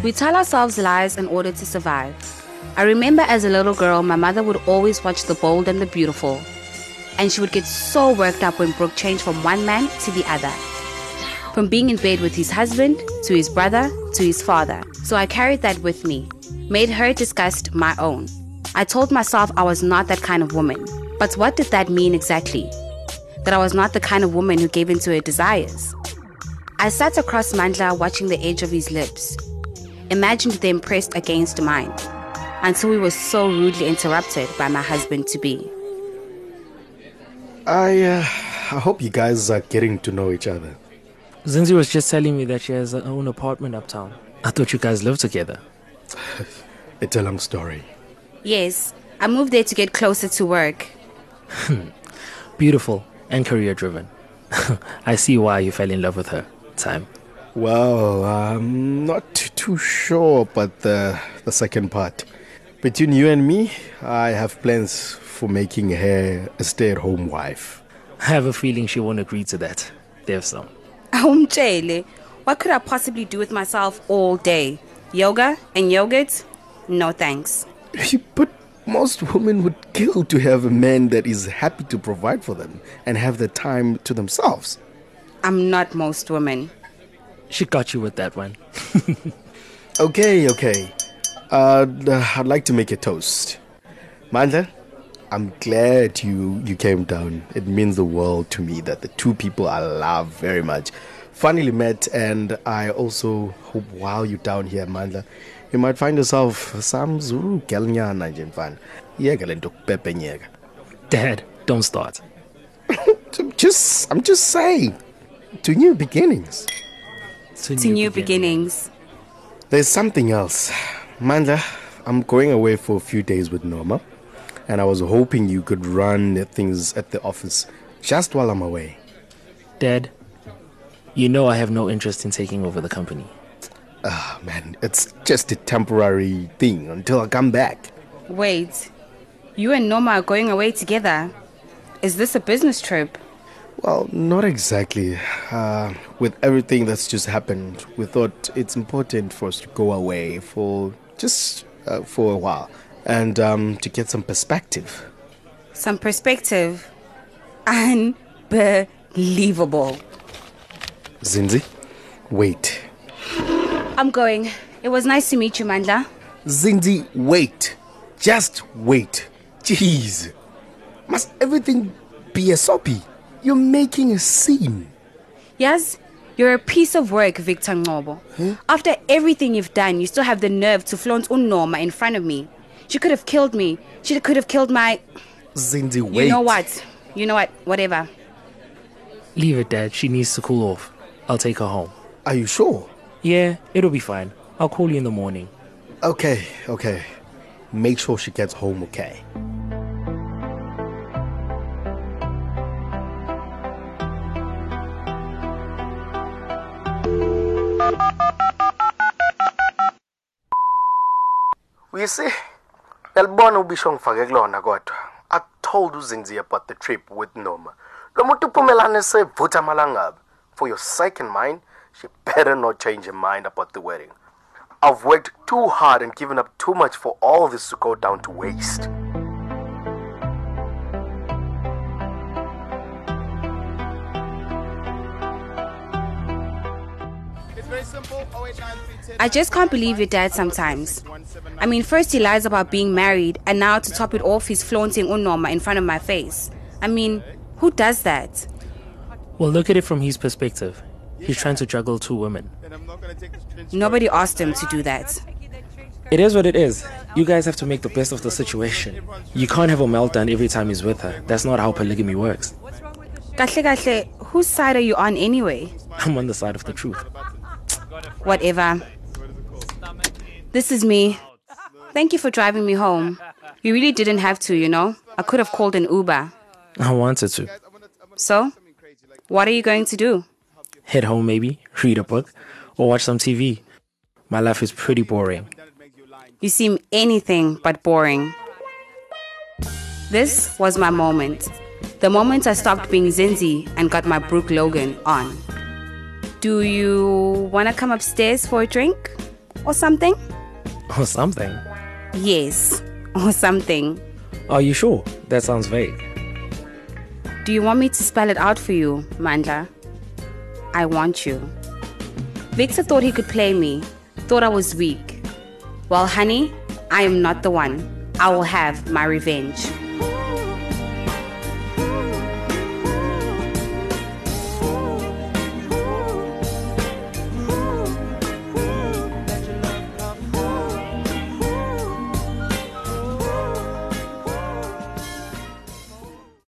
We tell ourselves lies in order to survive. I remember as a little girl, my mother would always watch The Bold and the Beautiful, and she would get so worked up when Brooke changed from one man to the other. From being in bed with his husband, to his brother, to his father. So I carried that with me, made her disgust my own. I told myself I was not that kind of woman. But what did that mean exactly? That I was not the kind of woman who gave in to her desires. I sat across Mandla watching the edge of his lips, imagined them pressed against mine, until we were so rudely interrupted by my husband to be. I, uh, I hope you guys are getting to know each other. Zinzi was just telling me that she has her own apartment uptown. I thought you guys lived together. It's a long story. Yes, I moved there to get closer to work. Beautiful and career driven. I see why you fell in love with her. Time. Well, I'm not too sure about the, the second part. Between you and me, I have plans for making her a stay at home wife. I have a feeling she won't agree to that. There's some. Umchele, what could I possibly do with myself all day? Yoga and yogurt? No thanks. But most women would kill to have a man that is happy to provide for them and have the time to themselves. I'm not most women. She got you with that one. Okay, okay. Uh, I'd like to make a toast. Mandla, I'm glad you, you came down. It means the world to me that the two people I love very much finally met, and I also hope while you're down here, Mandla, you might find yourself some Zulu gelnyana nje mfana. Yeka le nto kupepe. Dad, don't start. Just, I'm just saying, to new beginnings. To, To new beginnings. There's something else. Mandla, I'm going away for a few days with Noma, and I was hoping you could run things at the office just while I'm away. Dad, you know I have no interest in taking over the company. Ah, man, it's just a temporary thing until I come back. Wait, you and Noma are going away together. Is this a business trip? Well, not exactly. Uh, with everything that's just happened, we thought it's important for us to go away for just uh, for a while and um, to get some perspective. Some perspective. Unbelievable. Zinzi, wait. I'm going. It was nice to meet you, Mandla. Zinzi, wait. Just wait. Jeez. Must everything be a soppy? You're making a scene. Yes, you're a piece of work, Victor Ngobo. After everything you've done, you still have the nerve to flaunt Unoma in front of me. She could have killed me. She could have killed my. Zinzi, wait. You know what? You know what? Whatever. Leave it, Dad. She needs to cool off. I'll take her home. Are you sure? Yeah, it'll be fine. I'll call you in the morning. Okay, okay. Make sure she gets home okay. You see, yalibona ubisho ngifake kulona. I told uzinzi about the trip with Noma. Lo muntu uphumelane sevutha amalangabi. For your sake and mine, she better not change her mind about the wedding. I've worked too hard and given up too much for all this to go down to waste. I just can't believe your dad sometimes. I mean, first he lies about being married, and now to top it off, he's flaunting Unoma in front of my face. I mean, who does that? Well, look at it from his perspective. He's trying to juggle two women. Nobody asked him to do that. It is what it is. You guys have to make the best of the situation. You can't have a meltdown every time he's with her. That's not how polygamy works. Kahle kahle, whose side are you on anyway? I'm on the side of the truth. Whatever. This is me. Thank you for driving me home. You really didn't have to, you know. I could have called an Uber. I wanted to. So, what are you going to do? Head home, maybe, read a book, or watch some TV. My life is pretty boring. You seem anything but boring. This was my moment. The moment I stopped being Zinzi and got my Brooke Logan on. Do you want to come upstairs for a drink? or something? Or something. Yes, or something. Are you sure? That sounds vague. Do you want me to spell it out for you, Mandla? I want you. Victor thought he could play me, thought I was weak. Well, honey, I am not the one. I will have my revenge.